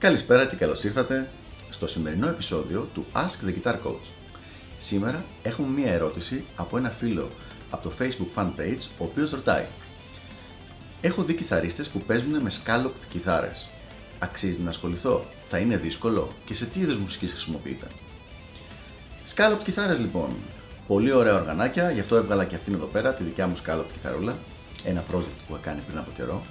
Καλησπέρα και καλώς ήρθατε στο σημερινό επεισόδιο του Ask the Guitar Coach. Σήμερα έχουμε μία ερώτηση από ένα φίλο από το Facebook fan page, ο οποίος ρωτάει Έχω δει κιθαρίστες που παίζουν με scalloped κιθάρες. Αξίζει να ασχοληθώ, θα είναι δύσκολο; Και σε τι είδους μουσικής χρησιμοποιείται; Scalloped κιθάρες λοιπόν. Πολύ ωραία οργανάκια, γι' αυτό έβγαλα και αυτήν εδώ πέρα, τη δικιά μου scalloped κιθαρούλα. Ένα project που είχα κάνει πριν από καιρό.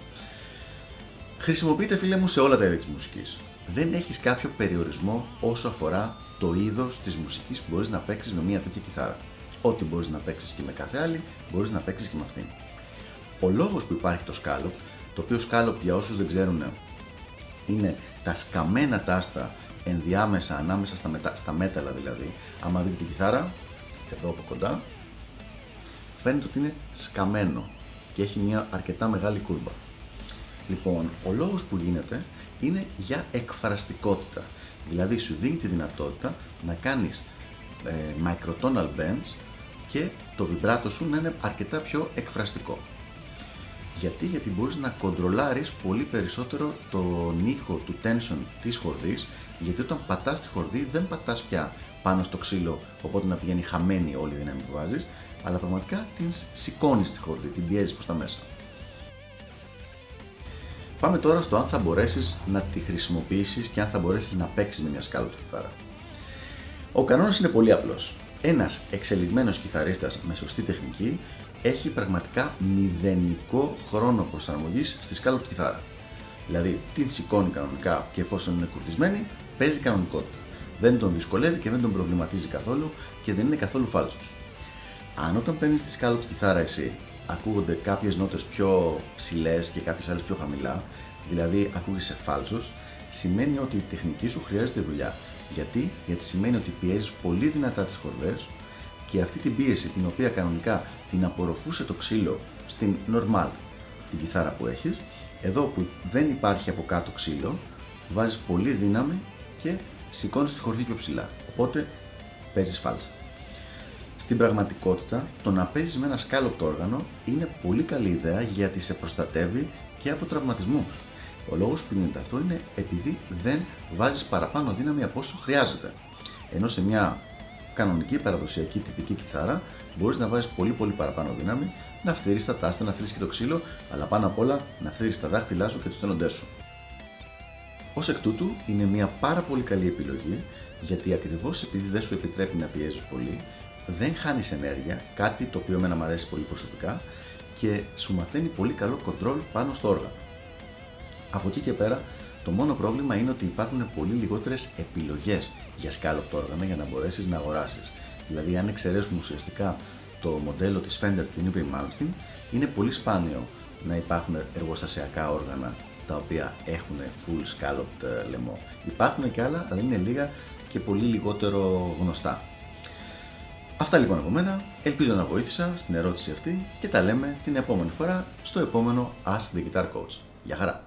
Χρησιμοποιείται φίλε μου σε όλα τα είδη της μουσικής. Δεν έχεις κάποιο περιορισμό όσο αφορά το είδος της μουσικής που μπορείς να παίξεις με μια τέτοια κιθάρα. Ό,τι μπορείς να παίξεις και με κάθε άλλη, μπορείς να παίξεις και με αυτήν. Ο λόγος που υπάρχει το scallop, το οποίο scallop για όσους δεν ξέρουν είναι τα σκαμμένα τάστα ενδιάμεσα ανάμεσα στα, μετα... στα μέταλλα δηλαδή. Άμα δείτε την κιθάρα, εδώ από κοντά, φαίνεται ότι είναι σκαμμένο και έχει μια αρκετά μεγάλη κούρμπα. Λοιπόν, ο λόγος που γίνεται είναι για εκφραστικότητα. Δηλαδή σου δίνει τη δυνατότητα να κάνεις ε, microtonal bends και το βιμπράτο σου να είναι αρκετά πιο εκφραστικό. Γιατί, γιατί μπορείς να κοντρολάρεις πολύ περισσότερο τον ήχο του tension της χορδής γιατί όταν πατάς τη χορδή δεν πατάς πια πάνω στο ξύλο οπότε να πηγαίνει χαμένη όλη η δύναμη που βάζεις αλλά πραγματικά την σηκώνεις τη χορδή, την πιέζεις προς τα μέσα. Πάμε τώρα στο αν θα μπορέσεις να τη χρησιμοποιήσεις και αν θα μπορέσεις να παίξεις με μια σκάλοπτη κιθάρα. Ο κανόνας είναι πολύ απλός. Ένας εξελιγμένος κιθαρίστας με σωστή τεχνική έχει πραγματικά μηδενικό χρόνο προσαρμογής στη σκάλοπτη κιθάρα. Δηλαδή την σηκώνει κανονικά και εφόσον είναι κουρτισμένη, παίζει κανονικότητα. Δεν τον δυσκολεύει και δεν τον προβληματίζει καθόλου και δεν είναι καθόλου φάλσος. Αν όταν παίρνεις τη σκάλοπτη κιθάρα εσύ ακούγονται κάποιες νότες πιο ψηλές και κάποιες άλλες πιο χαμηλά, δηλαδή ακούγεσαι φάλσος, σημαίνει ότι η τεχνική σου χρειάζεται δουλειά. Γιατί, Γιατί σημαίνει ότι πιέζεις πολύ δυνατά τις χορδές και αυτή την πίεση την οποία κανονικά την απορροφούσε το ξύλο στην normal, την κιθάρα που έχεις, εδώ που δεν υπάρχει από κάτω ξύλο, βάζεις πολύ δύναμη και σηκώνεις τη χορδή πιο ψηλά. Οπότε παίζεις φάλσα. Στην πραγματικότητα, το να παίζεις με ένα σκάλοπτο όργανο είναι πολύ καλή ιδέα γιατί σε προστατεύει και από τραυματισμούς. Ο λόγος που γίνεται αυτό είναι επειδή δεν βάζεις παραπάνω δύναμη από όσο χρειάζεται. Ενώ σε μια κανονική παραδοσιακή τυπική κιθάρα μπορείς να βάζεις πολύ πολύ παραπάνω δύναμη, να φθείρεις τα τάστα, να φθείρεις και το ξύλο, αλλά πάνω απ' όλα να φθείρεις τα δάχτυλά σου και τους τέλοντέ σου. Ω εκ τούτου, είναι μια πάρα πολύ καλή επιλογή γιατί ακριβώς επειδή δεν σου επιτρέπει να πιέζεις πολύ, δεν χάνεις ενέργεια, κάτι το οποίο εμένα μου αρέσει πολύ προσωπικά και σου μαθαίνει πολύ καλό κοντρόλ πάνω στο όργανο. Από εκεί και πέρα, το μόνο πρόβλημα είναι ότι υπάρχουν πολύ λιγότερες επιλογές για σκάλοπτο όργανο για να μπορέσεις να αγοράσεις. Δηλαδή, αν εξαιρέσουμε ουσιαστικά το μοντέλο της Fender του Newby Malmsteen, είναι πολύ σπάνιο να υπάρχουν εργοστασιακά όργανα τα οποία έχουν full scalloped ε, λαιμό. Υπάρχουν και άλλα, αλλά είναι λίγα και πολύ λιγότερο γνωστά. Αυτά λοιπόν από μένα, ελπίζω να βοήθησα στην ερώτηση αυτή και τα λέμε την επόμενη φορά στο επόμενο Ask the Guitar Coach. Γεια χαρά!